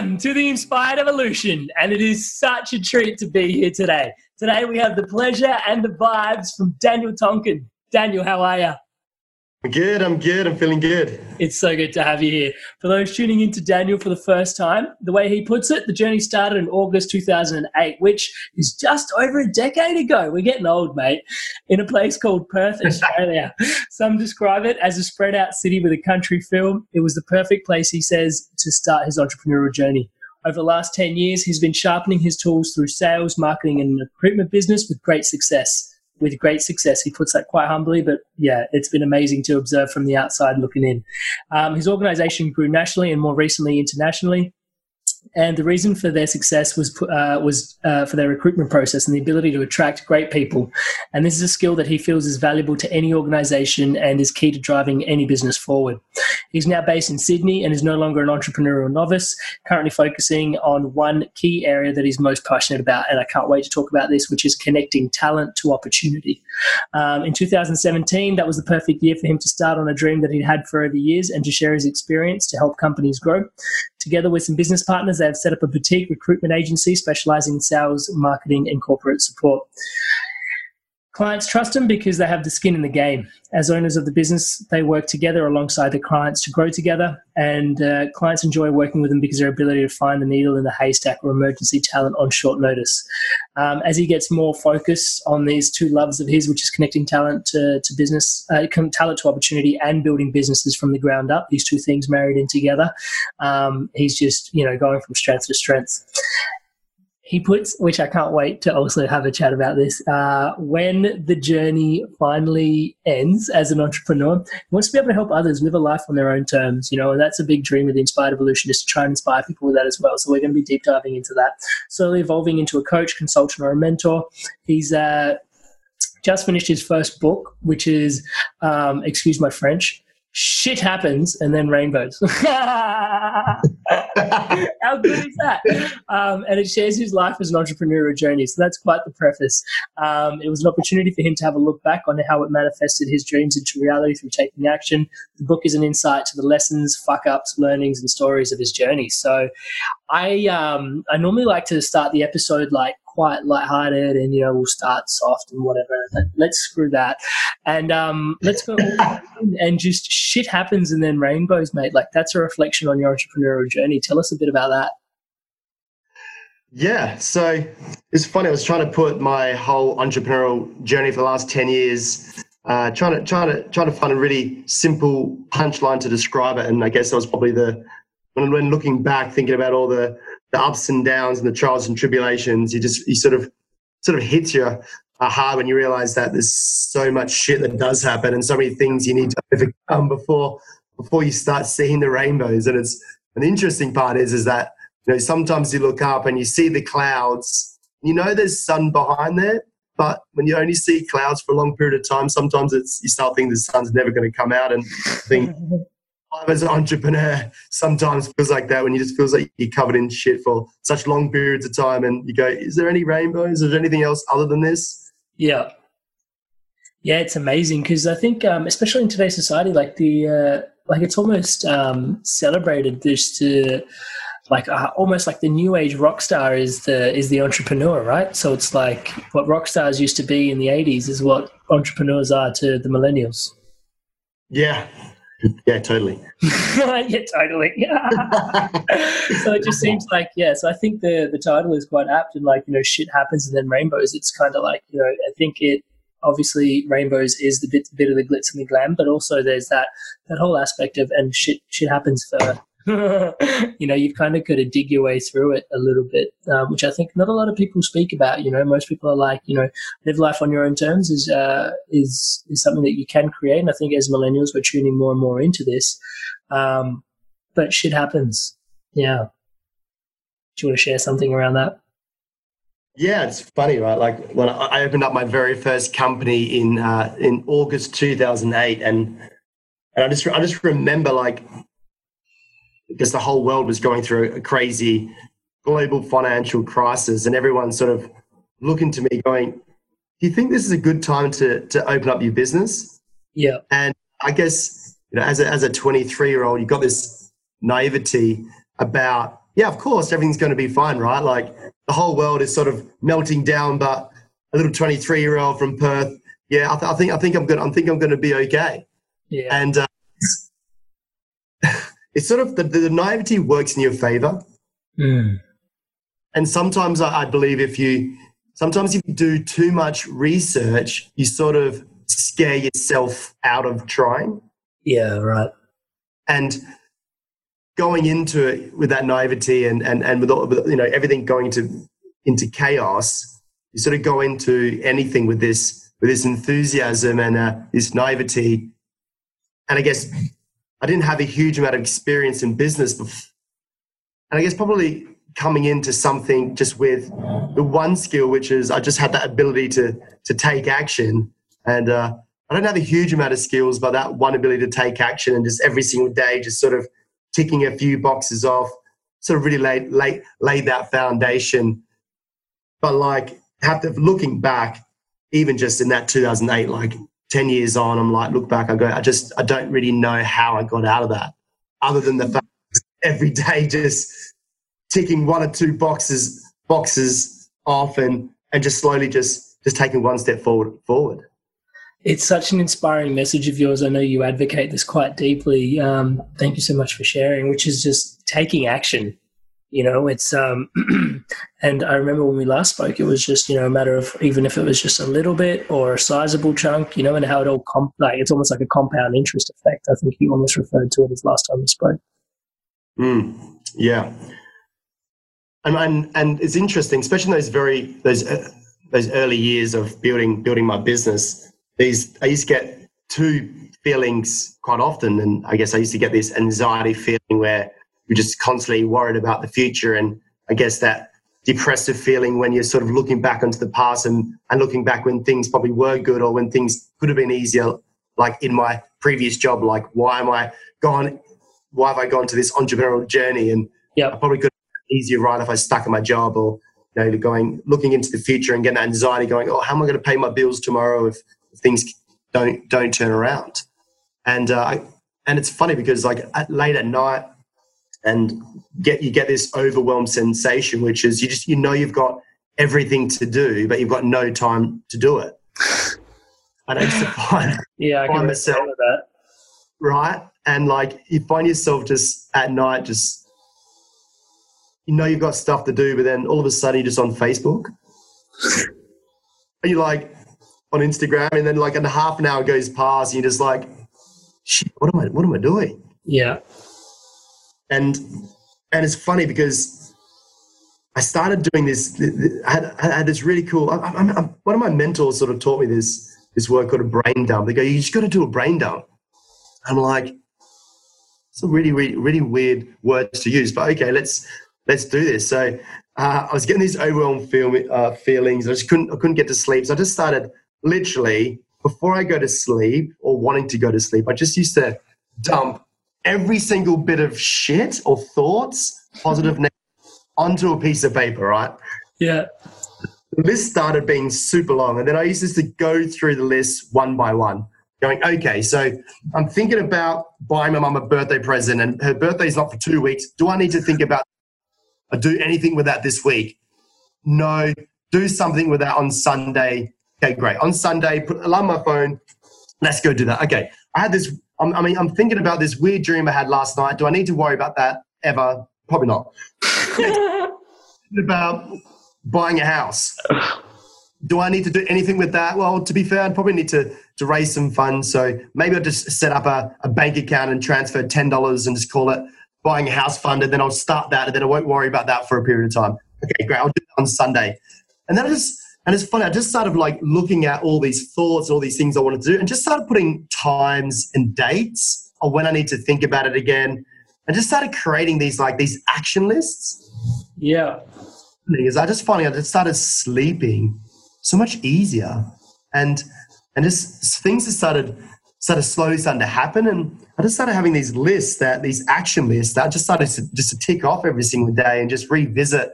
Welcome to the Inspired Evolution, and it is such a treat to be here today. Today we have the pleasure and the vibes from Daniel Tonkin. Daniel, how are you? Good, I'm good, I'm feeling good. It's so good to have you here. For those tuning in to Daniel for the first time, the way he puts it, the journey started in August 2008, which is just over a decade ago. We're getting old, mate. In a place called Perth, Australia. Some describe it as a spread out city with a country feel. It was the perfect place, he says, to start his entrepreneurial journey. Over the last 10 years, he's been sharpening his tools through sales, marketing, and recruitment business with great success with great success. He puts that quite humbly, but yeah, it's been amazing to observe from the outside looking in. Um, his organization grew nationally and more recently internationally. And the reason for their success was uh, was uh, for their recruitment process and the ability to attract great people. And this is a skill that he feels is valuable to any organization and is key to driving any business forward. He's now based in Sydney and is no longer an entrepreneurial novice, currently focusing on one key area that he's most passionate about. And I can't wait to talk about this, which is connecting talent to opportunity. Um, in 2017, that was the perfect year for him to start on a dream that he'd had for over years and to share his experience to help companies grow. Together with some business partners, they have set up a boutique recruitment agency specializing in sales, marketing, and corporate support. Clients trust them because they have the skin in the game. As owners of the business, they work together alongside the clients to grow together, and uh, clients enjoy working with them because of their ability to find the needle in the haystack or emergency talent on short notice. Um, as he gets more focused on these two loves of his, which is connecting talent to, to business, uh, talent to opportunity, and building businesses from the ground up, these two things married in together, um, he's just you know going from strength to strength he puts, which I can't wait to also have a chat about this. Uh, when the journey finally ends as an entrepreneur, he wants to be able to help others live a life on their own terms, you know, and that's a big dream of the Inspired Evolution is to try and inspire people with that as well. So we're going to be deep diving into that, slowly evolving into a coach, consultant, or a mentor. He's uh, just finished his first book, which is, um, excuse my French, shit happens and then rainbows. How good is that? Um, and it shares his life as an entrepreneurial journey. So that's quite the preface. Um, it was an opportunity for him to have a look back on how it manifested his dreams into reality through taking action. The book is an insight to the lessons, fuck ups, learnings, and stories of his journey. So I um, I normally like to start the episode like quite lighthearted and you know we'll start soft and whatever. Let's screw that and um, let's go and just shit happens and then rainbows, mate. Like that's a reflection on your entrepreneurial journey. Tell us a bit about that. Yeah, so it's funny. I was trying to put my whole entrepreneurial journey for the last ten years, uh, trying to trying to trying to find a really simple punchline to describe it, and I guess that was probably the when, when looking back, thinking about all the, the ups and downs and the trials and tribulations, you just, you sort of, sort of hits you uh, hard when you realize that there's so much shit that does happen and so many things you need to overcome before, before you start seeing the rainbows. And it's, an interesting part is, is that, you know, sometimes you look up and you see the clouds, you know, there's sun behind there, but when you only see clouds for a long period of time, sometimes it's, you start thinking the sun's never going to come out and think, as an entrepreneur sometimes feels like that when you just feels like you're covered in shit for such long periods of time and you go is there any rainbows? Is there anything else other than this? Yeah. Yeah it's amazing because i think um, especially in today's society like the uh, like it's almost um, celebrated this to like uh, almost like the new age rock star is the is the entrepreneur right? So it's like what rock stars used to be in the 80s is what entrepreneurs are to the millennials. Yeah yeah, totally. yeah, totally. so it just seems like yeah. So I think the the title is quite apt, and like you know, shit happens and then rainbows. It's kind of like you know, I think it obviously rainbows is the bit bit of the glitz and the glam, but also there's that that whole aspect of and shit shit happens for you know, you've kind of got to dig your way through it a little bit, um, which I think not a lot of people speak about. You know, most people are like, you know, live life on your own terms is uh, is is something that you can create. And I think as millennials, we're tuning more and more into this. Um, but shit happens. Yeah. Do you want to share something around that? Yeah, it's funny, right? Like when I opened up my very first company in uh, in August 2008, and and I just I just remember like because the whole world was going through a crazy global financial crisis and everyone's sort of looking to me going, do you think this is a good time to, to open up your business? Yeah. And I guess, you know, as a, as a 23 year old, you've got this naivety about, yeah, of course, everything's going to be fine, right? Like the whole world is sort of melting down, but a little 23 year old from Perth, yeah, I, th- I think, I think I'm going I think I'm going to be okay. Yeah. And, uh, it's sort of the, the naivety works in your favor. Mm. And sometimes I, I believe if you, sometimes if you do too much research, you sort of scare yourself out of trying. Yeah, right. And going into it with that naivety and, and, and with, all, with you know everything going into into chaos, you sort of go into anything with this with this enthusiasm and uh, this naivety. And I guess I didn't have a huge amount of experience in business before. And I guess probably coming into something just with the one skill, which is I just had that ability to, to take action. And uh, I don't have a huge amount of skills, but that one ability to take action and just every single day, just sort of ticking a few boxes off, sort of really laid, laid, laid that foundation. But like, have to, looking back, even just in that 2008, like 10 years on, I'm like, look back, I go, I just, I don't really know how I got out of that, other than the fact every day just ticking one or two boxes, boxes off and, and just slowly just, just taking one step forward, forward. It's such an inspiring message of yours. I know you advocate this quite deeply. Um, thank you so much for sharing, which is just taking action you know it's um and i remember when we last spoke it was just you know a matter of even if it was just a little bit or a sizable chunk you know and how it all comp like it's almost like a compound interest effect i think you almost referred to it as last time we spoke. Mm, yeah. And, and and it's interesting especially in those very those uh, those early years of building building my business these i used to get two feelings quite often. And i guess i used to get this anxiety feeling where you're just constantly worried about the future. And I guess that depressive feeling when you're sort of looking back onto the past and, and looking back when things probably were good or when things could have been easier, like in my previous job, like why am I gone? Why have I gone to this entrepreneurial journey? And yeah, I probably could have easier right if I stuck in my job or you know, going looking into the future and getting that anxiety going, oh, how am I going to pay my bills tomorrow if, if things don't don't turn around? And uh, I, and it's funny because like at, late at night, and get you get this overwhelmed sensation, which is you just you know you've got everything to do, but you've got no time to do it. And I to find yeah, I find can myself that. right, and like you find yourself just at night, just you know you've got stuff to do, but then all of a sudden you're just on Facebook. you're like on Instagram, and then like a half an hour goes past, and you're just like, "Shit, what am I? What am I doing?" Yeah and and it's funny because I started doing this. I had, I had this really cool. I, I, one of my mentors sort of taught me this this work called a brain dump. They go, you just got to do a brain dump. I'm like, it's a really, really, really weird words to use, but okay, let's let's do this. So uh, I was getting these overwhelmed feel, uh, feelings. I just couldn't I couldn't get to sleep. So I just started literally before I go to sleep or wanting to go to sleep. I just used to dump every single bit of shit or thoughts, positive, negative, onto a piece of paper. Right? Yeah. The list started being super long, and then I used to go through the list one by one going, okay, so I'm thinking about buying my mum a birthday present and her birthday's not for two weeks. Do I need to think about or do anything with that this week? No. Do something with that on Sunday. Okay, great. On Sunday, put alarm on my phone. Let's go do that. Okay. I had this, I mean, I'm thinking about this weird dream I had last night. Do I need to worry about that ever? Probably not. about buying a house do I need to do anything with that? Well, to be fair, I'd probably need to, to raise some funds. So maybe I'll just set up a, a bank account and transfer $10 and just call it buying a house fund. And then I'll start that and then I won't worry about that for a period of time. Okay, great. I'll do that on Sunday. And then I just, and it's funny, I just started like looking at all these thoughts, all these things I want to do, and just started putting times and dates of when I need to think about it again. And just started creating these like these action lists. Yeah. Is I just finally I just started sleeping so much easier. And and just things just started started slowly starting to happen. And I just started having these lists that these action lists that I just started to, just to tick off every single day and just revisit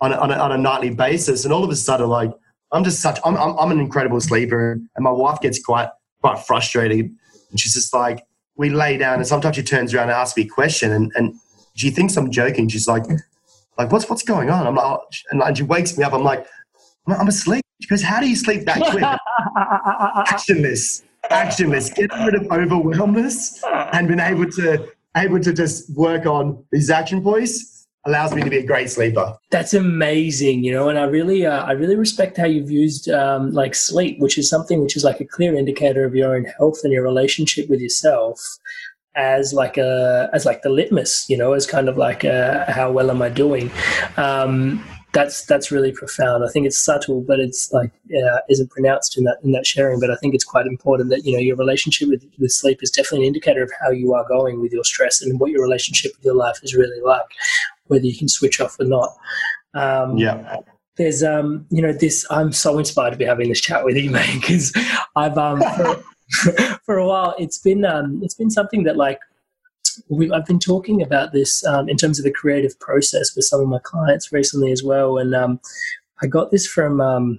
on a, on a, on a nightly basis. And all of a sudden, like I'm just such I'm, I'm, I'm an incredible sleeper, and my wife gets quite quite frustrated, and she's just like we lay down, and sometimes she turns around and asks me a question, and and she thinks I'm joking. She's like, like what's what's going on? I'm like, oh, and, and she wakes me up. I'm like, I'm asleep. She goes, How do you sleep that quick? actionless, actionless, get rid of overwhelmness and been able to able to just work on these action points allows me to be a great sleeper. That's amazing, you know, and I really, uh, I really respect how you've used um, like sleep, which is something which is like a clear indicator of your own health and your relationship with yourself, as like a as like the litmus, you know, as kind of like a, how well am I doing? Um, that's that's really profound. I think it's subtle, but it's like uh, isn't pronounced in that in that sharing. But I think it's quite important that you know your relationship with, with sleep is definitely an indicator of how you are going with your stress and what your relationship with your life is really like, whether you can switch off or not. Um, yeah. There's um you know this I'm so inspired to be having this chat with you, mate, because I've um for, for a while it's been um it's been something that like we, I've been talking about this um, in terms of the creative process with some of my clients recently as well. And um, I got this from um,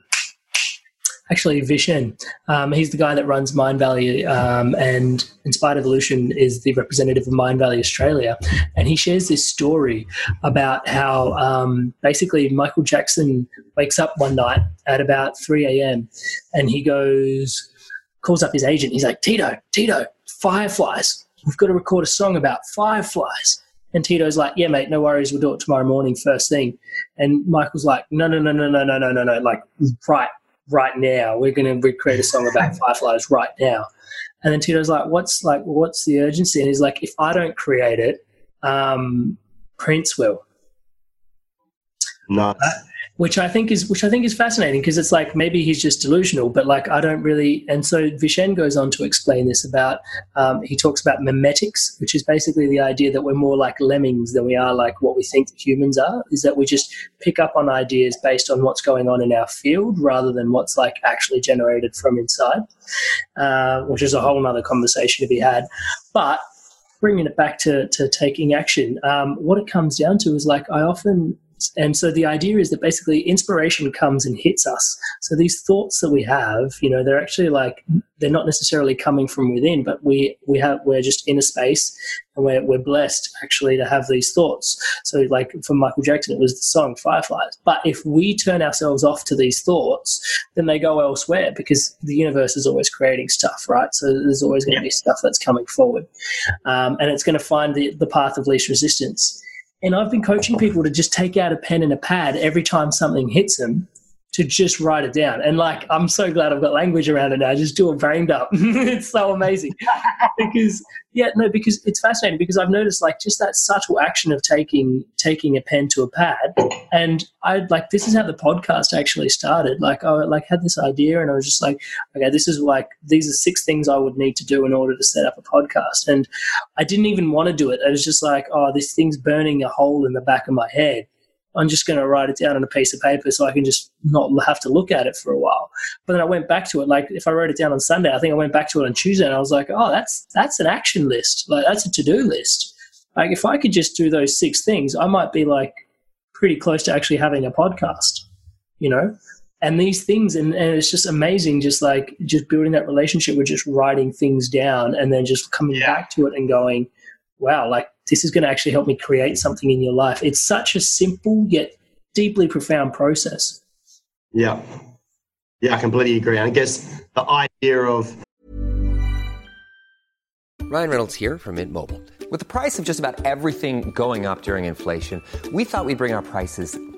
actually Vishen. Um, he's the guy that runs Mindvalley, um, and Inspired Evolution is the representative of Mindvalley Australia. And he shares this story about how um, basically Michael Jackson wakes up one night at about 3 a.m. and he goes, calls up his agent. He's like, Tito, Tito, fireflies we've got to record a song about fireflies. And Tito's like, yeah, mate, no worries. We'll do it tomorrow morning, first thing. And Michael's like, no, no, no, no, no, no, no, no, no. Like, right, right now. We're going to recreate a song about fireflies right now. And then Tito's like, what's like, what's the urgency? And he's like, if I don't create it, um, Prince will. Nice. Which I think is which I think is fascinating because it's like maybe he's just delusional, but like I don't really. And so Vishen goes on to explain this about. Um, he talks about memetics, which is basically the idea that we're more like lemmings than we are like what we think humans are. Is that we just pick up on ideas based on what's going on in our field rather than what's like actually generated from inside, uh, which is a whole other conversation to be had. But bringing it back to, to taking action, um, what it comes down to is like I often and so the idea is that basically inspiration comes and hits us. So these thoughts that we have, you know, they're actually like they're not necessarily coming from within, but we we have we're just in a space and we're we're blessed actually to have these thoughts. So like for Michael Jackson, it was the song Fireflies. But if we turn ourselves off to these thoughts, then they go elsewhere because the universe is always creating stuff, right? So there's always going to be stuff that's coming forward, um, and it's going to find the the path of least resistance. And I've been coaching people to just take out a pen and a pad every time something hits them to just write it down. And like, I'm so glad I've got language around it now. Just do it brain dump. it's so amazing because yeah, no, because it's fascinating because I've noticed like just that subtle action of taking taking a pen to a pad, and I like this is how the podcast actually started. Like I like had this idea, and I was just like, okay, this is like these are six things I would need to do in order to set up a podcast, and I didn't even want to do it. I was just like, oh, this thing's burning a hole in the back of my head I'm just going to write it down on a piece of paper so I can just not have to look at it for a while. But then I went back to it. Like if I wrote it down on Sunday, I think I went back to it on Tuesday and I was like, oh, that's that's an action list. Like that's a to do list. Like if I could just do those six things, I might be like pretty close to actually having a podcast. You know. And these things, and, and it's just amazing, just like just building that relationship with just writing things down and then just coming yeah. back to it and going, wow, like this is going to actually help me create something in your life. It's such a simple yet deeply profound process. Yeah. Yeah, I completely agree. And I guess the idea of Ryan Reynolds here from Mint Mobile. With the price of just about everything going up during inflation, we thought we'd bring our prices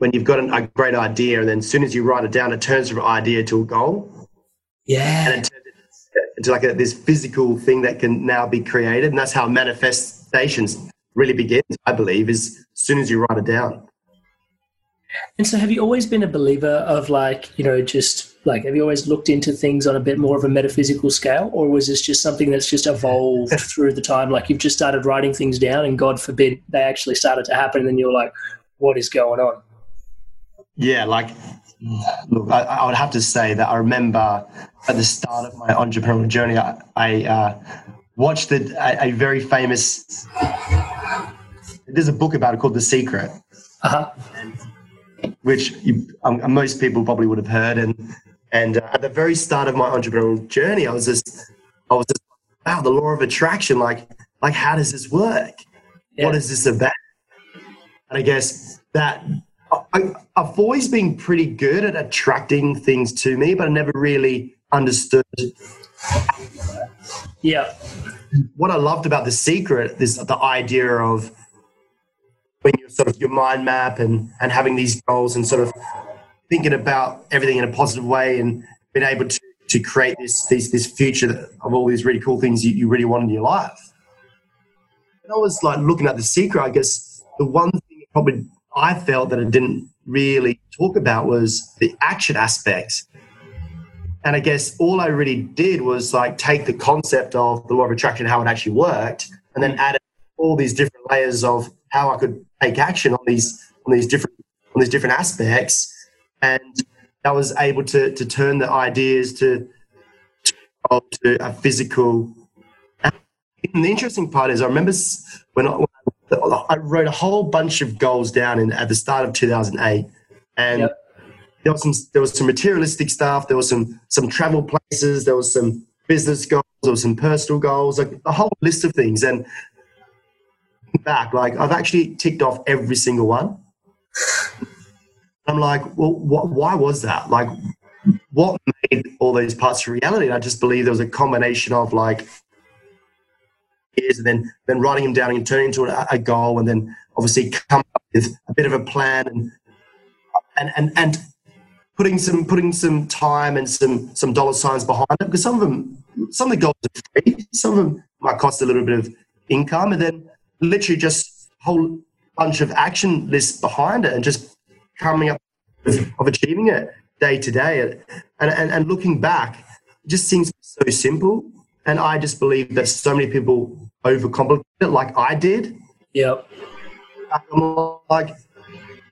When you've got an, a great idea and then as soon as you write it down, it turns from idea to a goal. Yeah. And it turns into like a, this physical thing that can now be created. And that's how manifestations really begins, I believe, is as soon as you write it down. And so have you always been a believer of like, you know, just like, have you always looked into things on a bit more of a metaphysical scale? Or was this just something that's just evolved through the time? Like you've just started writing things down and God forbid they actually started to happen and then you're like, what is going on? Yeah, like, look, I, I, would have to say that I remember at the start of my entrepreneurial journey, I, I uh, watched a, a, very famous. There's a book about it called The Secret, uh-huh. which you, um, most people probably would have heard. And and uh, at the very start of my entrepreneurial journey, I was just, I was just, wow, the law of attraction. Like, like how does this work? Yeah. What is this about? And I guess that I, have always been pretty good at attracting things to me, but I never really understood. Yeah. What I loved about the secret is the idea of when you sort of your mind map and and having these goals and sort of thinking about everything in a positive way and being able to to create this this this future of all these really cool things you, you really want in your life. And I was like looking at the secret. I guess the one thing probably I felt that it didn't really talk about was the action aspects. And I guess all I really did was like take the concept of the law of attraction, how it actually worked, and then add all these different layers of how I could take action on these on these different on these different aspects. And I was able to to turn the ideas to to, a physical. And the interesting part is, I remember when I, I wrote a whole bunch of goals down in, at the start of 2008, and yep. there was some there was some materialistic stuff. There was some some travel places. There was some business goals. There was some personal goals. Like a whole list of things. And back, like I've actually ticked off every single one. I'm like, well, what, why was that? Like, what made all those parts of reality? And I just believe there was a combination of like years and then then writing them down and turning into a, a goal and then obviously come up with a bit of a plan and and and, and putting some putting some time and some some dollar signs behind it because some of them some of the goals are free some of them might cost a little bit of income and then literally just a whole bunch of action lists behind it and just coming up with, of achieving it day to day. And, and, and looking back, just seems so simple. And I just believe that so many people overcomplicate it like I did. Yep. I'm like,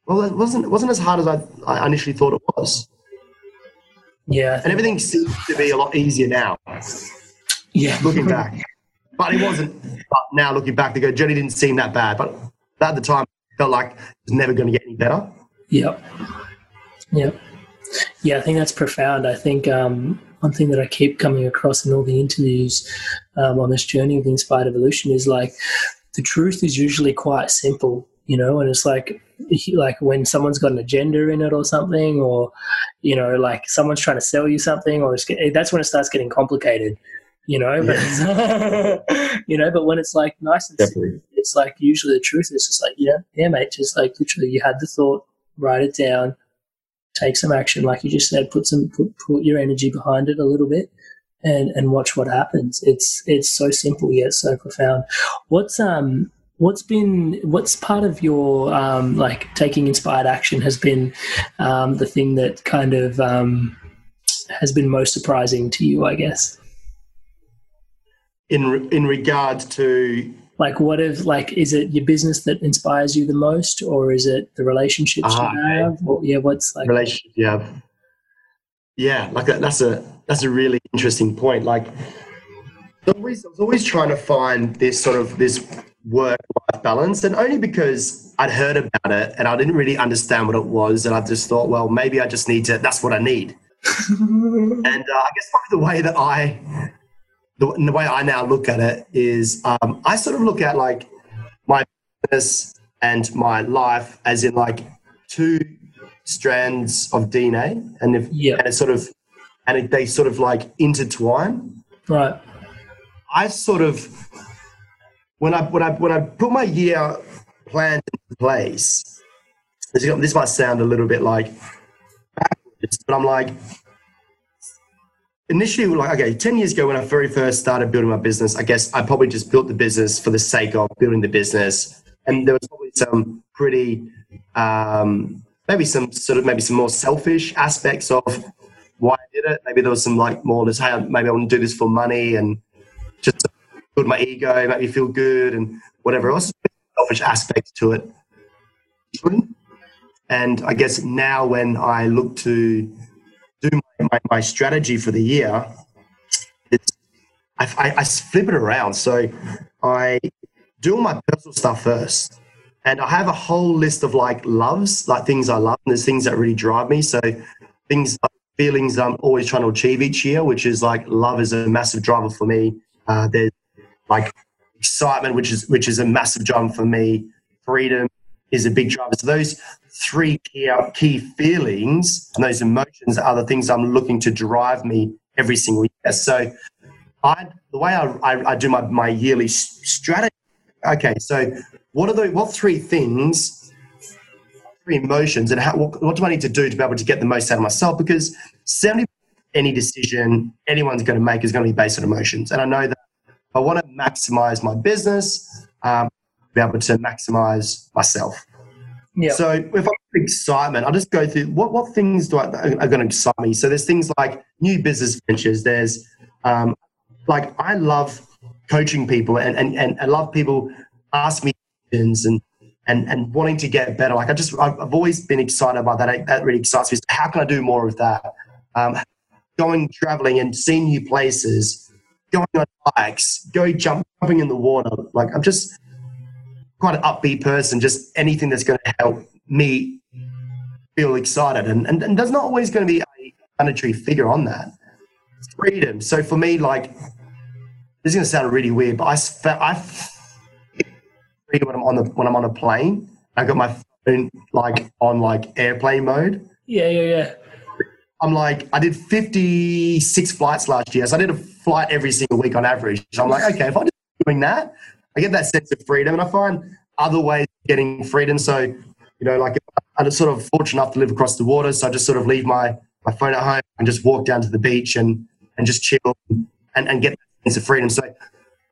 well, it wasn't, it wasn't as hard as I, I initially thought it was. Yeah. And everything seems to be a lot easier now. Yeah. Looking back. but it wasn't. But now looking back, the journey didn't seem that bad. But at the time, it felt like it was never going to get any better. Yep. Yep. Yeah, I think that's profound. I think um, one thing that I keep coming across in all the interviews um, on this journey of the inspired evolution is like the truth is usually quite simple, you know, and it's like like when someone's got an agenda in it or something, or you know, like someone's trying to sell you something, or that's when it starts getting complicated you know. But you know, but when it's like nice and simple, it's like usually the truth is just like, yeah, yeah, mate, just like literally, you had the thought, write it down, take some action, like you just said, put some put, put your energy behind it a little bit. And, and watch what happens. It's it's so simple yet so profound. What's um what's been what's part of your um, like taking inspired action has been um, the thing that kind of um, has been most surprising to you, I guess in in regard to like what if like is it your business that inspires you the most or is it the relationships Ah, you have or yeah what's like relationship you have. Yeah, like that, that's a that's a really interesting point. Like, I was always, I was always trying to find this sort of this work life balance, and only because I'd heard about it and I didn't really understand what it was, and I just thought, well, maybe I just need to. That's what I need. and uh, I guess probably the way that I the, the way I now look at it is um, I sort of look at like my business and my life as in like two strands of DNA, and if Yeah. and it's sort of and it, they sort of like intertwine. right I sort of when I when I when I put my year plan in place. This, this might sound a little bit like backwards, but I'm like initially like okay 10 years ago when i very first started building my business i guess i probably just built the business for the sake of building the business. And there was probably some pretty um, maybe some sort of maybe some more selfish aspects of why i did it. Maybe there was some like more just hey maybe i want to do this for money and just build my ego make me feel good and whatever else. Selfish aspects to it. And i guess now when i look to my, my, strategy for the year, it's, I, I, I flip it around. So I do all my personal stuff first. And I have a whole list of like loves, like things I love, and there's things that really drive me. So things, feelings I'm always trying to achieve each year, which is like love is a massive driver for me. Uh, there's like excitement, which is which is a massive driver for me. Freedom is a big driver. So those three key, key feelings and those emotions are the things I'm looking to drive me every single year. So I, the way I, I, I do my, my yearly strategy, okay, so what are the, what three things, three emotions and how, what, what do I need to do to be able to get the most out of myself? Because 70 any decision anyone's going to make is going to be based on emotions. And I know that I want to maximize my business, um, be able to maximize myself. yeah So if I have excitement, I'll just go through what, what things do I, are going to excite me. So there's things like new business ventures. There's um, like I love coaching people and, and, and I love people ask me questions and, and, and wanting to get better. Like I just, I've, I've always been excited about that. That really excites me. So how can I do more of that? Um, going traveling and seeing new places, going on bikes, go jump, jumping in the water. Like I'm just quite an upbeat person. Just anything that's going to help me feel excited, and and, and there's not always going to be a monetary figure on that. It's freedom. So for me, like this is going to sound really weird, but I I f- when I'm on the when I'm on a plane. I got my phone like on like airplane mode. yeah yeah yeah I'm like, I did 56 flights last year. So I did a flight every single week on average. So I'm like, okay, if I'm just doing that, I get that sense of freedom. And I find other ways of getting freedom. So, you know, like I'm sort of fortunate enough to live across the water. So I just sort of leave my, my phone at home and just walk down to the beach and, and just chill and, and get that sense of freedom. So,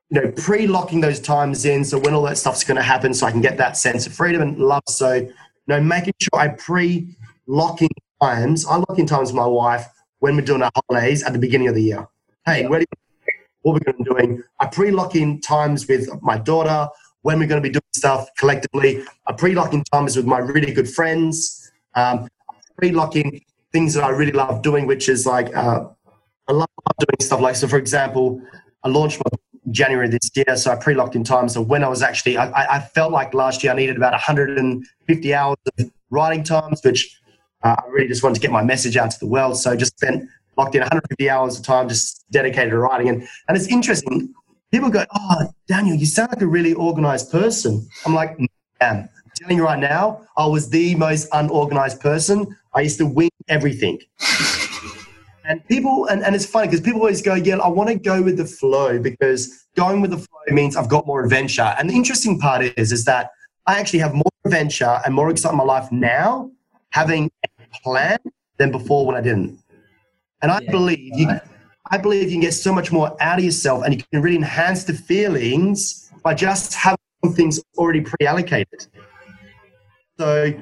you know, pre-locking those times in. So when all that stuff's going to happen, so I can get that sense of freedom and love. So, you know, making sure I pre-locking times, I lock in times with my wife when we're doing our holidays at the beginning of the year. Hey, yeah. where do you, what we're going to be doing? I pre-lock in times with my daughter when we're going to be doing stuff collectively. I pre-lock in times with my really good friends. Um, pre-lock in things that I really love doing, which is like uh, I love doing stuff like so. For example, I launched my January this year, so I pre-locked in time. So when I was actually, I, I felt like last year I needed about 150 hours of writing times, which uh, I really just wanted to get my message out to the world. So just spent locked in 150 hours of time just dedicated to writing. And and it's interesting. People go, "Oh, Daniel, you sound like a really organized person." I'm like, "I'm telling you right now, I was the most unorganized person. I used to wing everything." And people, and, and it's funny because people always go, yeah, I want to go with the flow because going with the flow means I've got more adventure. And the interesting part is, is that I actually have more adventure and more excitement in my life now having a plan than before when I didn't. And I yeah, believe you, I believe you can get so much more out of yourself and you can really enhance the feelings by just having things already pre-allocated. So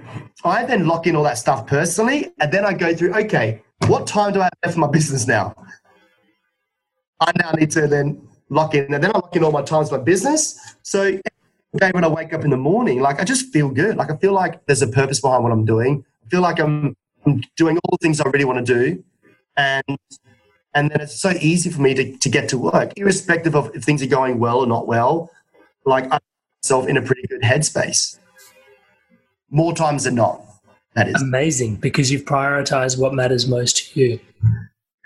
I then lock in all that stuff personally, and then I go through, okay, what time do I have for my business now? I now need to then lock in, and then I lock in all my times for my business. So day when I wake up in the morning, like I just feel good. Like I feel like there's a purpose behind what I'm doing. I feel like I'm, I'm doing all the things I really want to do, and and then it's so easy for me to, to get to work, irrespective of if things are going well or not well. Like I'm myself in a pretty good headspace, more times than not. That is amazing because you've prioritized what matters most to you.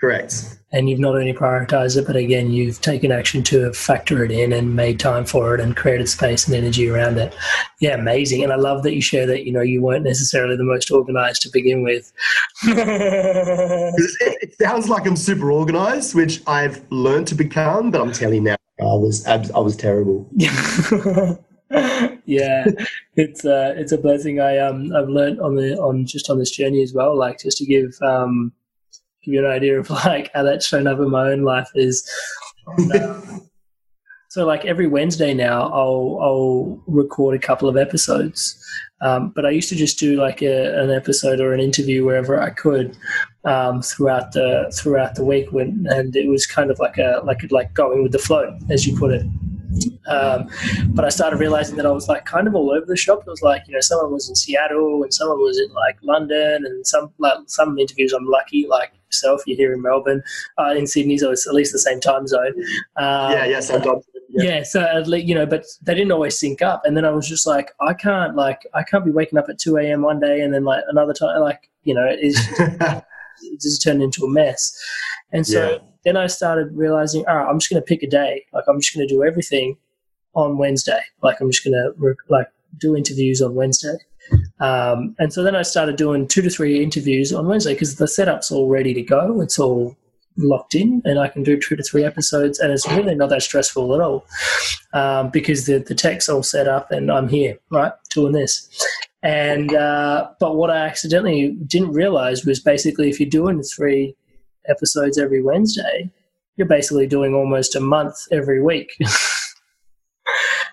Correct. And you've not only prioritized it, but again, you've taken action to factor it in and made time for it and created space and energy around it. Yeah, amazing. And I love that you share that, you know, you weren't necessarily the most organized to begin with. it sounds like I'm super organized, which I've learned to become, but I'm telling you now, I was, I was terrible. yeah, it's uh, it's a blessing. I um I've learned on the on just on this journey as well. Like just to give um give you an idea of like how that's shown up in my own life is. Um, so like every Wednesday now, I'll I'll record a couple of episodes. Um, but I used to just do like a, an episode or an interview wherever I could um, throughout the throughout the week, when, and it was kind of like a like like going with the flow, as you put it. Um, but I started realizing that I was like kind of all over the shop. It was like you know someone was in Seattle and someone was in like London and some like some interviews I'm lucky like yourself you're here in Melbourne uh, in Sydney so it's at least the same time zone. Um, yeah, yeah, same time. Yeah. yeah, so at least, you know, but they didn't always sync up. And then I was just like, I can't like I can't be waking up at two a.m. one day and then like another time like you know it's it just turned into a mess. And so. Yeah then I started realizing, all right, I'm just going to pick a day. Like I'm just going to do everything on Wednesday. Like I'm just going to like do interviews on Wednesday. Um, and so then I started doing two to three interviews on Wednesday because the setup's all ready to go. It's all locked in and I can do two to three episodes and it's really not that stressful at all um, because the, the tech's all set up and I'm here, right, doing this. And, uh, but what I accidentally didn't realize was basically if you're doing three episodes every Wednesday, you're basically doing almost a month every week.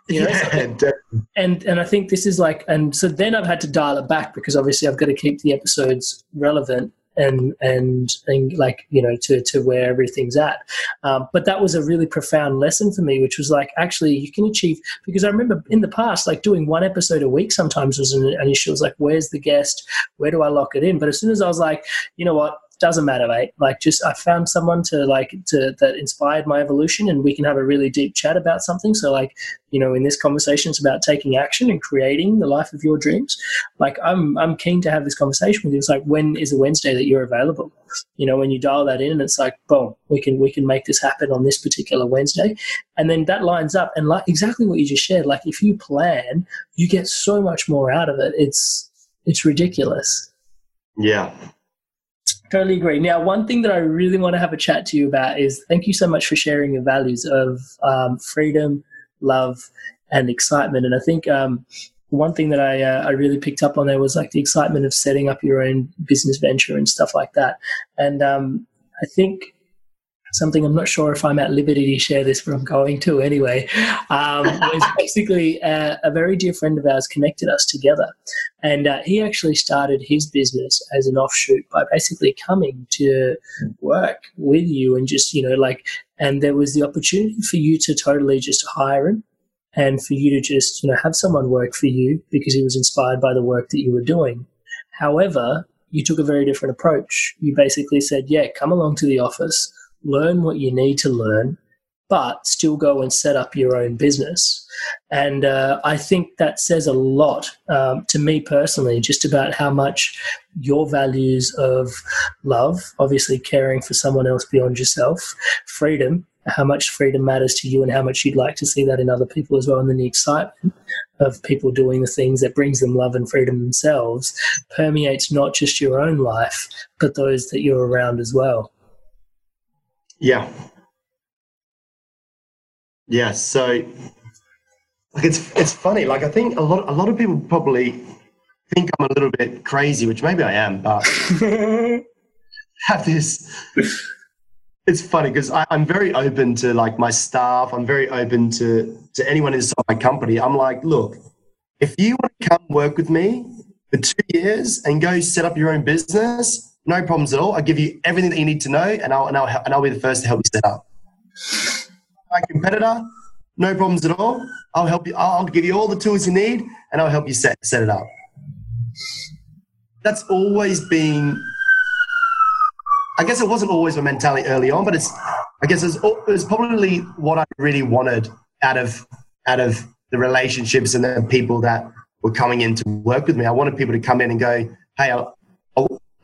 you know? yeah, and and I think this is like, and so then I've had to dial it back because obviously I've got to keep the episodes relevant and and and like you know to to where everything's at. Um, but that was a really profound lesson for me, which was like actually you can achieve because I remember in the past like doing one episode a week sometimes was an, an issue. It was like where's the guest? Where do I lock it in? But as soon as I was like, you know what, doesn't matter, mate. Like, just I found someone to like to that inspired my evolution, and we can have a really deep chat about something. So, like, you know, in this conversation, it's about taking action and creating the life of your dreams. Like, I'm I'm keen to have this conversation with you. It's like, when is a Wednesday that you're available? You know, when you dial that in, and it's like, boom, we can we can make this happen on this particular Wednesday, and then that lines up. And like exactly what you just shared, like if you plan, you get so much more out of it. It's it's ridiculous. Yeah, Totally agree. Now, one thing that I really want to have a chat to you about is thank you so much for sharing your values of um, freedom, love, and excitement. And I think um, one thing that I uh, I really picked up on there was like the excitement of setting up your own business venture and stuff like that. And um, I think something I'm not sure if I'm at liberty to share this, but I'm going to anyway. Um, was basically a, a, very dear friend of ours connected us together. And uh, he actually started his business as an offshoot by basically coming to work with you and just, you know, like, and there was the opportunity for you to totally just hire him and for you to just, you know, have someone work for you because he was inspired by the work that you were doing. However, you took a very different approach. You basically said, yeah, come along to the office learn what you need to learn, but still go and set up your own business. And uh, I think that says a lot um, to me personally, just about how much your values of love, obviously caring for someone else beyond yourself, freedom, how much freedom matters to you, and how much you'd like to see that in other people as well, and then the excitement of people doing the things that brings them love and freedom themselves permeates not just your own life, but those that you're around as well. Yeah. Yeah. So like it's it's funny. Like I think a lot a lot of people probably think I'm a little bit crazy, which maybe I am, but have this. It's funny because I'm very open to like my staff. I'm very open to to anyone inside my company. I'm like, look, if you want to come work with me for two years and go set up your own business, no problems at all. I'll give you everything that you need to know, and I'll, and I'll, and I'll be the first to help you set up. My competitor, no problems at all. I'll help you. I'll give you all the tools you need, and I'll help you set, set it up. That's always been, I guess it wasn't always my mentality early on, but it's, I guess it's, it's probably what I really wanted out of, out of the relationships and the people that were coming in to work with me. I wanted people to come in and go, hey,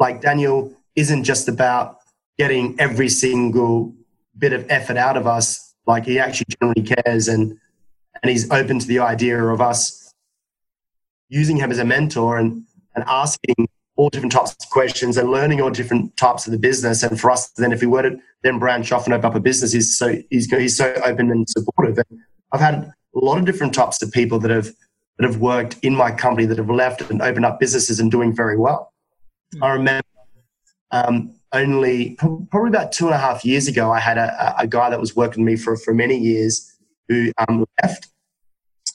like Daniel isn't just about getting every single bit of effort out of us. Like he actually generally cares and and he's open to the idea of us using him as a mentor and, and asking all different types of questions and learning all different types of the business. And for us, then if we were to then branch off and open up a business, he's so he's he's so open and supportive. And I've had a lot of different types of people that have that have worked in my company that have left and opened up businesses and doing very well. I remember um, only probably about two and a half years ago, I had a, a guy that was working with me for, for many years who um, left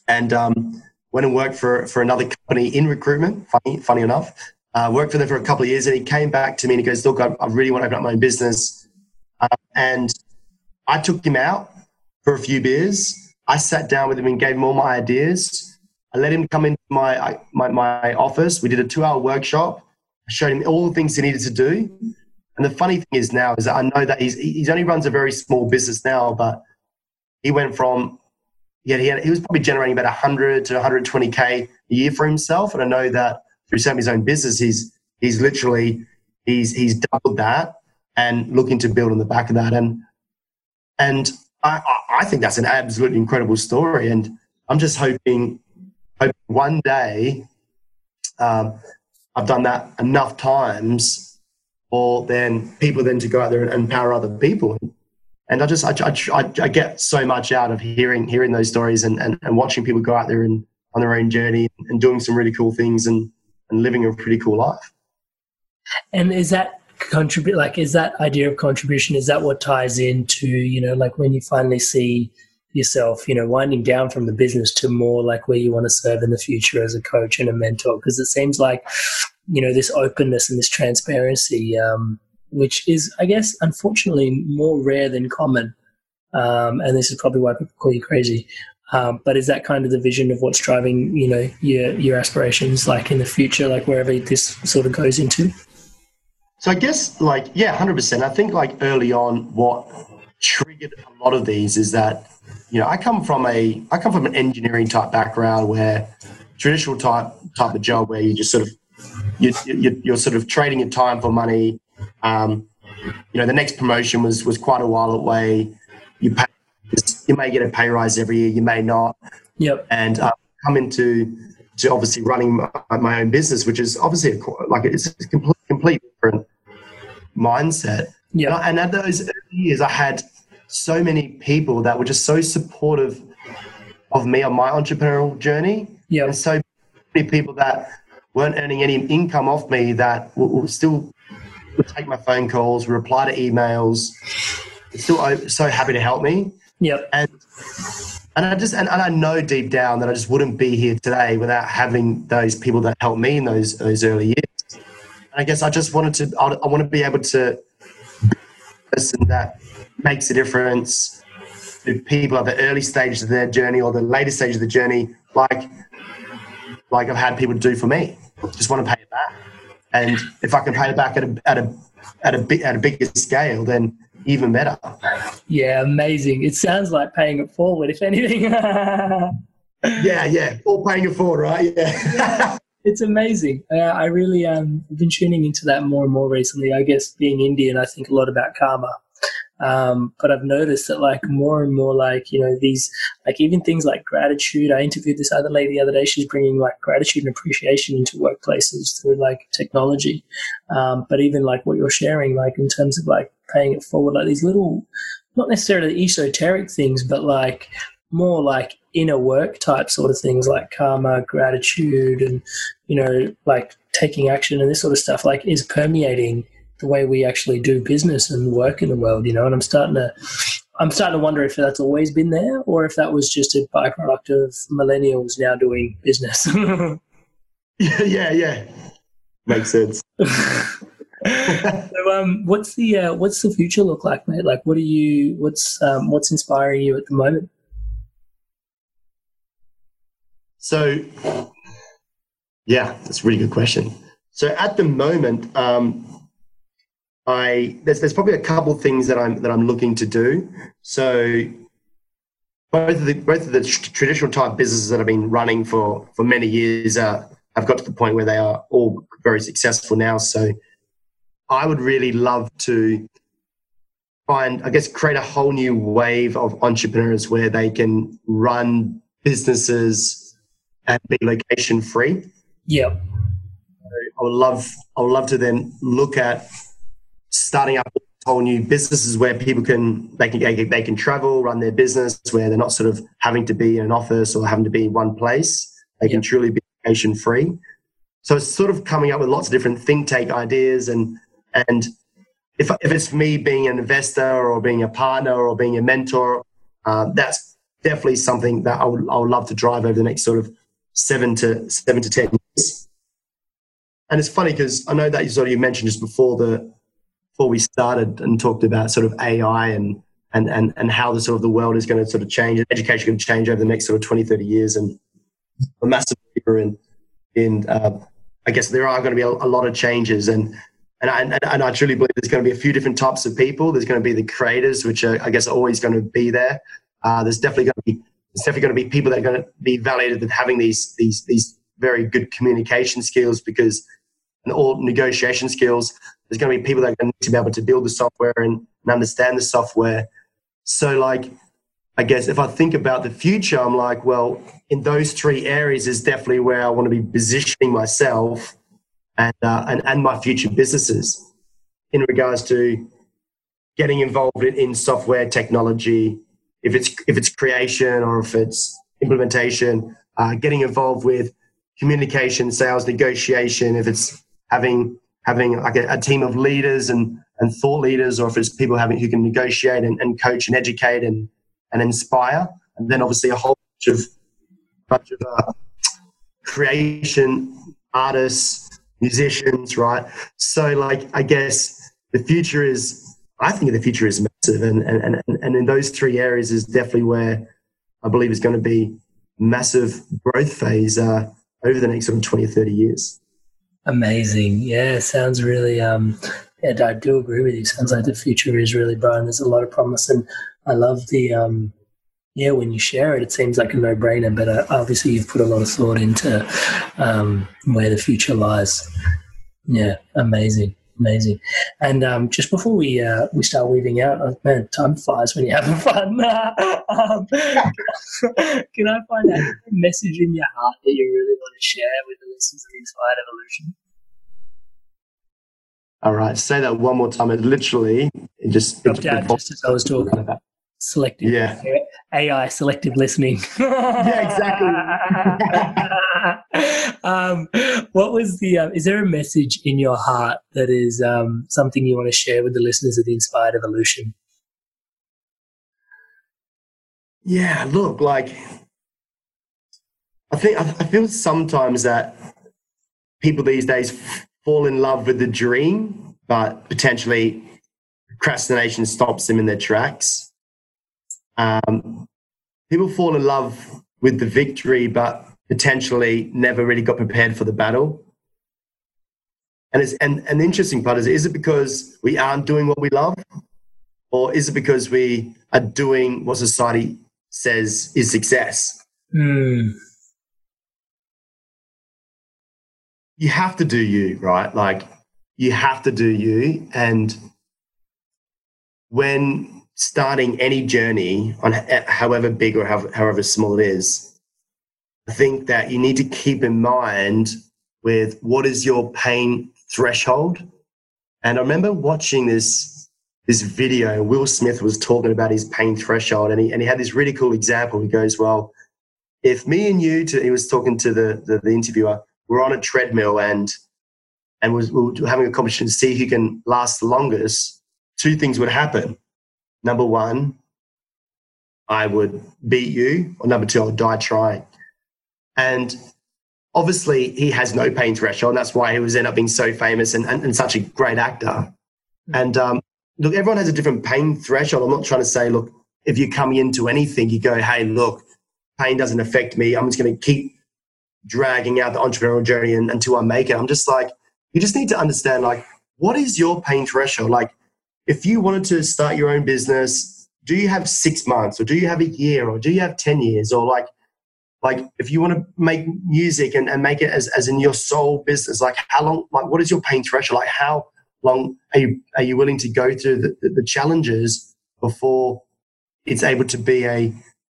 and um, went and worked for, for another company in recruitment, funny, funny enough. Uh, worked for them for a couple of years and he came back to me and he goes, Look, I, I really want to open up my own business. Uh, and I took him out for a few beers. I sat down with him and gave him all my ideas. I let him come into my, my, my office. We did a two hour workshop I showed him all the things he needed to do. And the funny thing is now is that I know that he's he's only runs a very small business now, but he went from yeah he had, he was probably generating about 100 to 120k a year for himself, and I know that through some of his own business, he's he's literally he's he's doubled that and looking to build on the back of that, and and I I think that's an absolutely incredible story, and I'm just hoping, hoping one day. Um, I've done that enough times for then people then to go out there and empower other people. And I just, I, I, I get so much out of hearing, hearing those stories and, and, and watching people go out there and on their own journey and doing some really cool things and, and living a pretty cool life. And is that contribute like is that idea of contribution is that what ties into you know like when you finally see yourself, you know, winding down from the business to more like where you want to serve in the future as a coach and a mentor? Because it seems like, you know, this openness and this transparency, um, which is, I guess, unfortunately more rare than common. Um, and this is probably why people call you crazy. Um, but is that kind of the vision of what's driving, you know, your your aspirations, like in the future, like wherever this sort of goes into? So I guess, like, yeah, hundred percent. I think, like, early on, what triggered a lot of these is that you know, I come from a I come from an engineering type background where traditional type type of job where you just sort of you, you, you're sort of trading your time for money. Um, you know, the next promotion was was quite a while away. You pay, you may get a pay rise every year, you may not. Yep. And uh, come into to obviously running my, my, own business, which is obviously a, like it's a complete, complete different mindset. Yeah. And, and at those years, I had so many people that were just so supportive of me on my entrepreneurial journey. Yeah. And so many people that weren't earning any income off me that will, still would take my phone calls, reply to emails, still so happy to help me. Yep. And and I just and, and I know deep down that I just wouldn't be here today without having those people that helped me in those those early years. And I guess I just wanted to I, I want to be able to person that makes a difference to people at the early stages of their journey or the later stage of the journey, like like I've had people do for me. Just want to pay it back, and if I can pay it back at a at a at a big at a bigger scale, then even better. Yeah, amazing. It sounds like paying it forward, if anything. Yeah, yeah, all paying it forward, right? Yeah. it's amazing. Uh, I really um, have been tuning into that more and more recently. I guess being Indian, I think a lot about karma. Um, but I've noticed that like more and more like, you know, these, like even things like gratitude. I interviewed this other lady the other day. She's bringing like gratitude and appreciation into workplaces through like technology. Um, but even like what you're sharing, like in terms of like paying it forward, like these little, not necessarily esoteric things, but like more like inner work type sort of things like karma, gratitude, and, you know, like taking action and this sort of stuff, like is permeating the way we actually do business and work in the world, you know. And I'm starting to, I'm starting to wonder if that's always been there or if that was just a byproduct of millennials now doing business. yeah, yeah, yeah. Makes sense. so, um, what's the uh, what's the future look like, mate? Like, what are you? What's um, what's inspiring you at the moment? So, yeah, that's a really good question. So at the moment, um, I there's there's probably a couple of things that I'm that I'm looking to do. So both of the both of the tr- traditional type businesses that I've been running for for many years uh, have got to the point where they are all very successful now. So I would really love to find, I guess, create a whole new wave of entrepreneurs where they can run businesses and be location free. Yeah. I would love I would love to then look at starting up whole new businesses where people can they can they can travel, run their business where they're not sort of having to be in an office or having to be in one place. They can truly be location free. So it's sort of coming up with lots of different think tank ideas and and if if it's me being an investor or being a partner or being a mentor, uh, that's definitely something that I would I would love to drive over the next sort of seven to seven to ten years. And it's funny because I know that you sort of you mentioned just before the before we started and talked about sort of AI and and and, and how the sort of the world is going to sort of change, education to change over the next sort of 20, 30 years. And a massive believer in in uh, I guess there are going to be a, a lot of changes and. And I, and, and I truly believe there's going to be a few different types of people. There's going to be the creators, which are, I guess, are always going to be there. Uh, there's definitely going to be there's definitely going to be people that are going to be validated with having these these these very good communication skills because and all negotiation skills. There's going to be people that are going to need to be able to build the software and, and understand the software. So, like, I guess if I think about the future, I'm like, well, in those three areas is definitely where I want to be positioning myself and uh, and, and my future businesses in regards to getting involved in, in software technology, if it's if it's creation or if it's implementation, uh, getting involved with communication, sales, negotiation, if it's having having like a, a, team of leaders and, and thought leaders, or if it's people having who can negotiate and, and coach and educate and, and inspire, and then obviously a whole bunch of bunch of uh, creation artists, musicians, right? So like I guess the future is I think the future is massive, and and and, and in those three areas is definitely where I believe is going to be massive growth phase uh, over the next sort of 20 or 30 years. Amazing. Yeah, sounds really, um, yeah, I do agree with you. Sounds like the future is really bright and there's a lot of promise. And I love the, um, yeah, when you share it, it seems like a no brainer, but uh, obviously you've put a lot of thought into um, where the future lies. Yeah, amazing amazing. And um, just before we uh, we start weaving out, oh, man, time flies when you're having fun. um, can I find out a message in your heart that you really want to share with the listeners of Inspired Evolution? All right, say that one more time. It literally it just dropped out just as I was talking about selective yeah. AI selective listening. yeah, exactly. um, what was the? Uh, is there a message in your heart that is um, something you want to share with the listeners of the Inspired Evolution? Yeah, look, like I think I feel sometimes that people these days fall in love with the dream, but potentially procrastination stops them in their tracks. Um, people fall in love with the victory, but potentially never really got prepared for the battle. And, it's, and, and the interesting part is, is it because we aren't doing what we love? Or is it because we are doing what society says is success? Mm. You have to do you, right? Like, you have to do you. And when starting any journey on however big or however small it is, I think that you need to keep in mind with what is your pain threshold. And I remember watching this this video, Will Smith was talking about his pain threshold, and he and he had this really cool example. He goes, "Well, if me and you," to, he was talking to the, the, the interviewer, we're on a treadmill and and were having a competition to see who can last the longest. Two things would happen number one, I would beat you, or number two, I would die trying. And obviously, he has no pain threshold, and that's why he was end up being so famous and, and, and such a great actor. And um, look, everyone has a different pain threshold. I'm not trying to say, look, if you're coming into anything, you go, hey, look, pain doesn't affect me. I'm just going to keep dragging out the entrepreneurial journey and, until I make it. I'm just like, you just need to understand, like, what is your pain threshold? Like, if you wanted to start your own business, do you have six months or do you have a year or do you have 10 years or like, like if you want to make music and, and make it as, as in your sole business, like how long, like what is your pain threshold? Like how long are you, are you willing to go through the, the, the challenges before it's able to be a,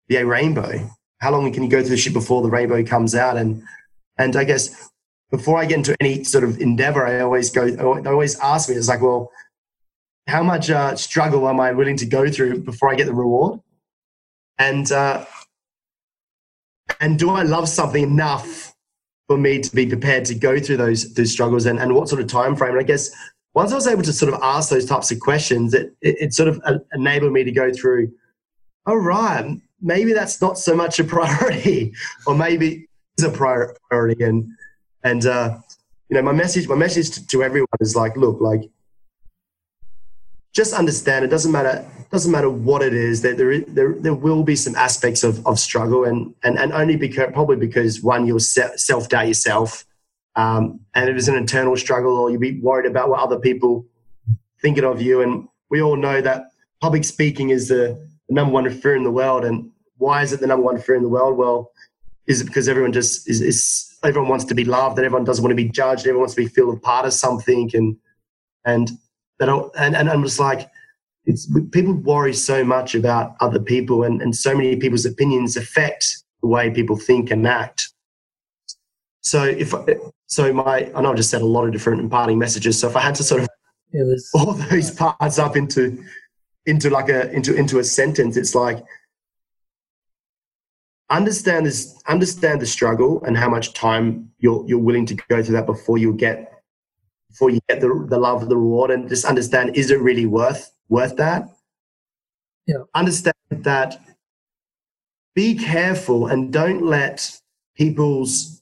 be a rainbow? How long can you go through the shit before the rainbow comes out? And, and I guess before I get into any sort of endeavor, I always go, I always ask me, it's like, well, how much uh, struggle am I willing to go through before I get the reward? And uh, and do I love something enough for me to be prepared to go through those those struggles? And, and what sort of time frame? And I guess once I was able to sort of ask those types of questions, it, it, it sort of uh, enabled me to go through. All right, maybe that's not so much a priority, or maybe it's a priority. And and uh, you know, my message my message to, to everyone is like, look, like just understand it doesn't matter doesn't matter what it is that there there there will be some aspects of, of struggle and and and only because probably because one you'll self doubt yourself um, and it is an internal struggle or you'll be worried about what other people thinking of you and we all know that public speaking is the, the number one fear in the world and why is it the number one fear in the world? Well is it because everyone just is, is everyone wants to be loved and everyone doesn't want to be judged everyone wants to be feel a part of something and and that and, and I'm just like, it's people worry so much about other people and, and so many people's opinions affect the way people think and act. So if so my I know I just said a lot of different imparting messages. So if I had to sort of was, all those parts up into into like a into into a sentence, it's like understand this understand the struggle and how much time you're you're willing to go through that before you get before you get the, the love of the reward and just understand is it really worth worth that? Yeah. Understand that be careful and don't let people's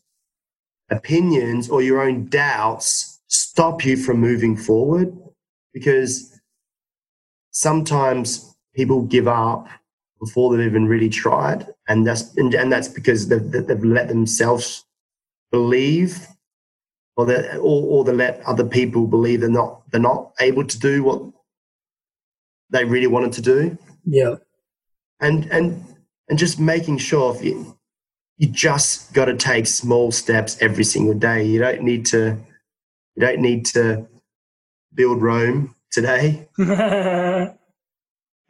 opinions or your own doubts stop you from moving forward because sometimes people give up before they've even really tried and that's and, and that's because they've, they've let themselves believe or that or, or they let other people believe they're not they're not able to do what they really wanted to do. Yeah. And and and just making sure if you you just got to take small steps every single day. You don't need to you don't need to build Rome today.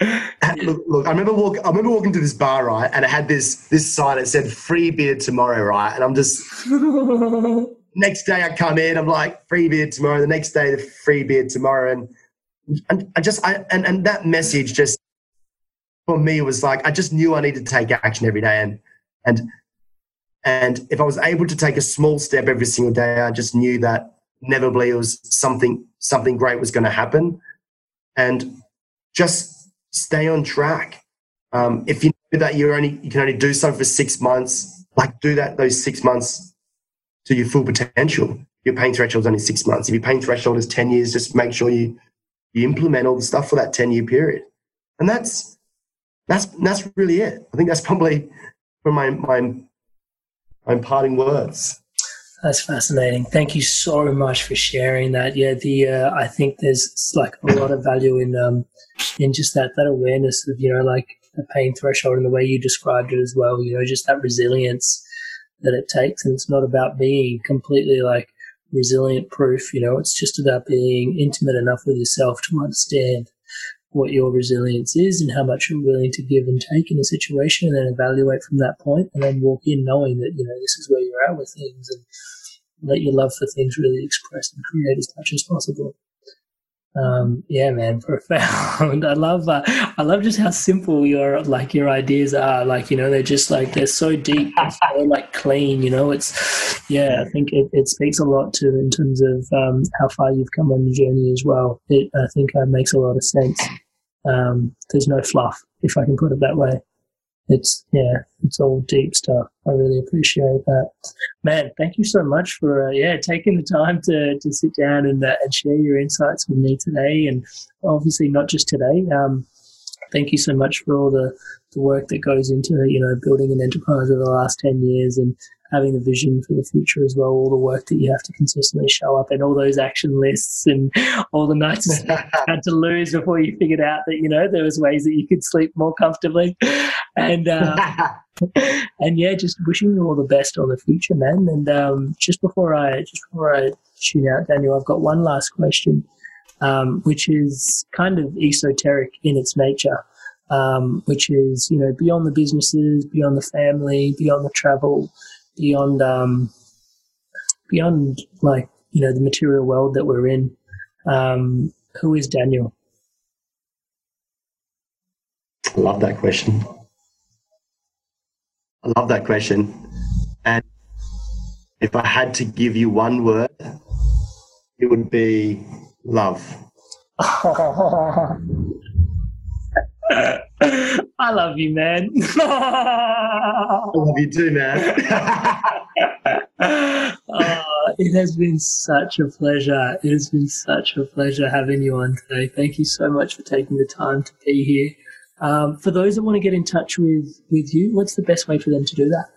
look, look, I remember walk, I remember walking to this bar, right, and it had this this sign that said "free beer tomorrow," right, and I'm just next day I come in, I'm like, free beer tomorrow. The next day, the free beer tomorrow. And, and I just, I, and, and that message just for me was like, I just knew I needed to take action every day. And, and, and if I was able to take a small step every single day, I just knew that inevitably it was something, something great was going to happen. And just stay on track. Um, if you know that you're only you can only do something for six months, like do that those six months to your full potential. Your pain threshold is only six months. If your pain threshold is ten years, just make sure you you implement all the stuff for that ten year period, and that's that's that's really it. I think that's probably for my my my parting words. That's fascinating. Thank you so much for sharing that. Yeah, the uh, I think there's like a lot of value in um in just that that awareness of you know like the pain threshold and the way you described it as well. You know, just that resilience that it takes, and it's not about being completely like resilient proof. You know, it's just about being intimate enough with yourself to understand what your resilience is and how much you're willing to give and take in a situation and then evaluate from that point and then walk in knowing that, you know, this is where you're at with things and let your love for things really express and create as much as possible. Um, yeah, man, profound. I love, uh, I love just how simple your like your ideas are. Like, you know, they're just like they're so deep, so like clean. You know, it's yeah. I think it, it speaks a lot to in terms of um, how far you've come on the journey as well. It I think uh, makes a lot of sense. Um, there's no fluff, if I can put it that way it's yeah, it's all deep stuff. I really appreciate that, man. Thank you so much for uh, yeah taking the time to to sit down and uh, and share your insights with me today, and obviously not just today. Um, thank you so much for all the the work that goes into you know building an enterprise over the last ten years and having the vision for the future as well, all the work that you have to consistently show up and all those action lists and all the nights you had to lose before you figured out that, you know, there was ways that you could sleep more comfortably. And, uh, and yeah, just wishing you all the best on the future, man. And, um, just before I, just before I tune out, Daniel, I've got one last question, um, which is kind of esoteric in its nature. Um, which is, you know, beyond the businesses, beyond the family, beyond the travel, beyond um, beyond like you know the material world that we're in. Um, who is Daniel? I love that question. I love that question. And if I had to give you one word, it would be love. I love you, man. I love you too, man. uh, it has been such a pleasure. It has been such a pleasure having you on today. Thank you so much for taking the time to be here. Um, for those that want to get in touch with, with you, what's the best way for them to do that?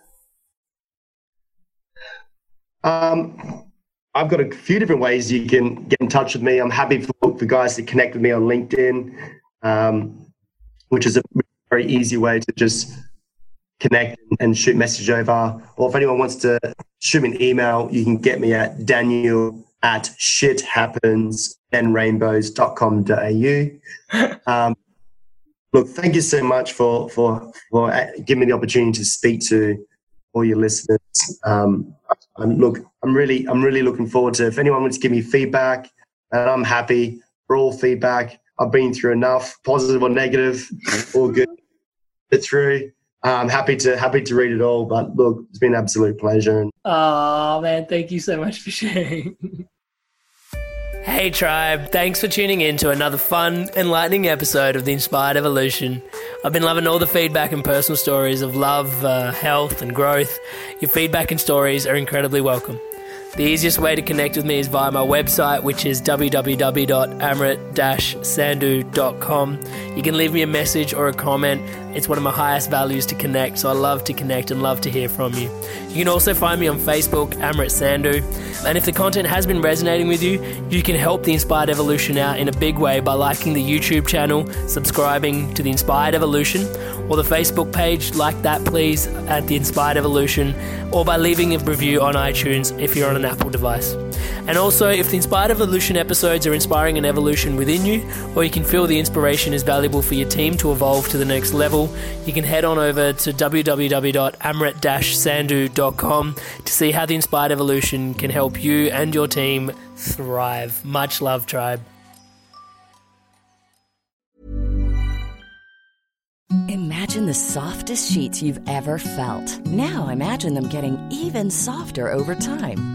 Um, I've got a few different ways you can get in touch with me. I'm happy for, the guys to connect with me on LinkedIn. Um, which is a very easy way to just connect and shoot message over. Or if anyone wants to shoot me an email, you can get me at daniel at shithappensandrainbows.com.au. Um, look, thank you so much for, for, for giving me the opportunity to speak to all your listeners. Um, and look, I'm really, I'm really looking forward to if anyone wants to give me feedback, and I'm happy for all feedback. I've been through enough, positive or negative, all good. It's through. I'm happy to happy to read it all. But look, it's been an absolute pleasure. And Oh man, thank you so much for sharing. Hey, tribe. Thanks for tuning in to another fun, enlightening episode of The Inspired Evolution. I've been loving all the feedback and personal stories of love, uh, health, and growth. Your feedback and stories are incredibly welcome. The easiest way to connect with me is via my website, which is www.amrit-sandhu.com. You can leave me a message or a comment. It's one of my highest values to connect, so I love to connect and love to hear from you. You can also find me on Facebook, Amrit Sandhu. And if the content has been resonating with you, you can help the Inspired Evolution out in a big way by liking the YouTube channel, subscribing to the Inspired Evolution, or the Facebook page, like that please, at the Inspired Evolution, or by leaving a review on iTunes if you're on an Apple device. And also, if the Inspired Evolution episodes are inspiring an evolution within you, or you can feel the inspiration is valuable for your team to evolve to the next level, you can head on over to www.amrit-sandhu.com to see how the Inspired Evolution can help you and your team thrive. Much love, tribe. Imagine the softest sheets you've ever felt. Now imagine them getting even softer over time.